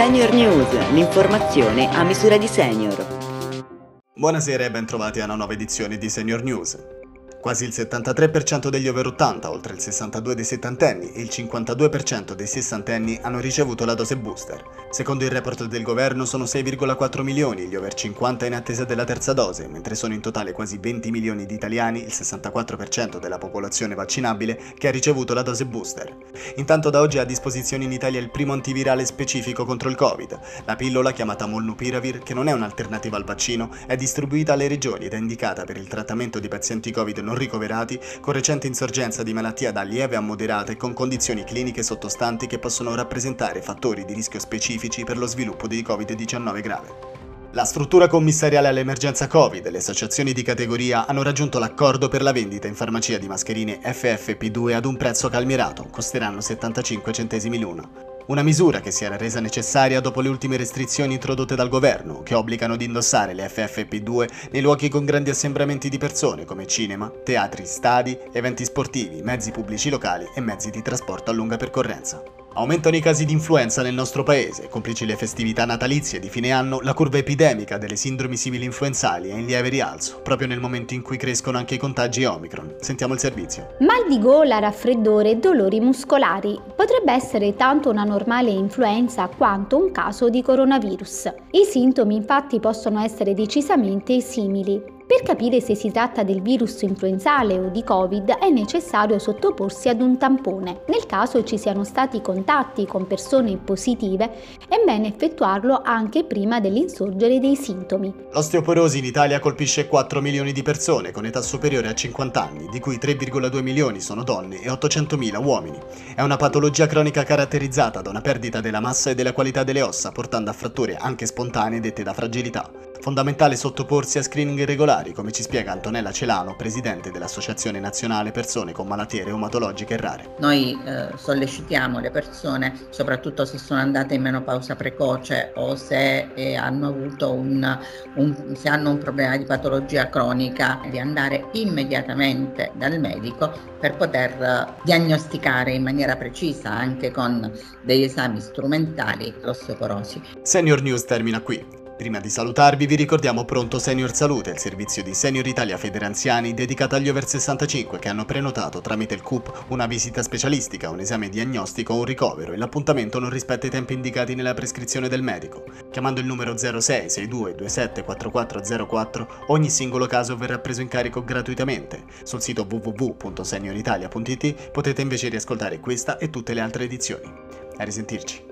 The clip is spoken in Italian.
Senior News, l'informazione a misura di senior. Buonasera e bentrovati a una nuova edizione di Senior News. Quasi il 73% degli over 80, oltre il 62% dei settantenni e il 52% dei sessantenni hanno ricevuto la dose booster. Secondo il report del governo sono 6,4 milioni gli over 50 in attesa della terza dose, mentre sono in totale quasi 20 milioni di italiani, il 64% della popolazione vaccinabile, che ha ricevuto la dose booster. Intanto da oggi è a disposizione in Italia il primo antivirale specifico contro il Covid. La pillola, chiamata Molnupiravir, che non è un'alternativa al vaccino, è distribuita alle regioni ed è indicata per il trattamento di pazienti Covid non non ricoverati con recente insorgenza di malattia da lieve a moderata e con condizioni cliniche sottostanti che possono rappresentare fattori di rischio specifici per lo sviluppo di Covid-19 grave. La struttura commissariale all'emergenza Covid e le associazioni di categoria hanno raggiunto l'accordo per la vendita in farmacia di mascherine FFP2 ad un prezzo calmierato, costeranno 75 centesimi l'una. Una misura che si era resa necessaria dopo le ultime restrizioni introdotte dal governo, che obbligano ad indossare le FFP2 nei luoghi con grandi assembramenti di persone come cinema, teatri, stadi, eventi sportivi, mezzi pubblici locali e mezzi di trasporto a lunga percorrenza. Aumentano i casi di influenza nel nostro paese, complici le festività natalizie di fine anno, la curva epidemica delle sindromi simili-influenzali è in lieve rialzo, proprio nel momento in cui crescono anche i contagi Omicron. Sentiamo il servizio. Mal di gola, raffreddore e dolori muscolari. Potrebbe essere tanto una normale influenza quanto un caso di coronavirus. I sintomi infatti possono essere decisamente simili. Per capire se si tratta del virus influenzale o di Covid è necessario sottoporsi ad un tampone. Nel caso ci siano stati contatti con persone positive, è bene effettuarlo anche prima dell'insorgere dei sintomi. L'osteoporosi in Italia colpisce 4 milioni di persone con età superiore a 50 anni, di cui 3,2 milioni sono donne e 800 mila uomini. È una patologia cronica caratterizzata da una perdita della massa e della qualità delle ossa, portando a fratture anche spontanee dette da fragilità. Fondamentale sottoporsi a screening regolari, come ci spiega Antonella Celano, presidente dell'Associazione Nazionale Persone con Malattie Reumatologiche Rare. Noi eh, sollecitiamo le persone, soprattutto se sono andate in menopausa precoce o se eh, hanno avuto un, un, se hanno un problema di patologia cronica, di andare immediatamente dal medico per poter eh, diagnosticare in maniera precisa anche con degli esami strumentali l'osteoporosi. Senior News termina qui. Prima di salutarvi vi ricordiamo Pronto Senior Salute, il servizio di Senior Italia Federanziani dedicato agli over 65 che hanno prenotato tramite il CUP una visita specialistica, un esame diagnostico o un ricovero e l'appuntamento non rispetta i tempi indicati nella prescrizione del medico. Chiamando il numero 06 62 27 4404 ogni singolo caso verrà preso in carico gratuitamente. Sul sito www.senioritalia.it potete invece riascoltare questa e tutte le altre edizioni. A risentirci.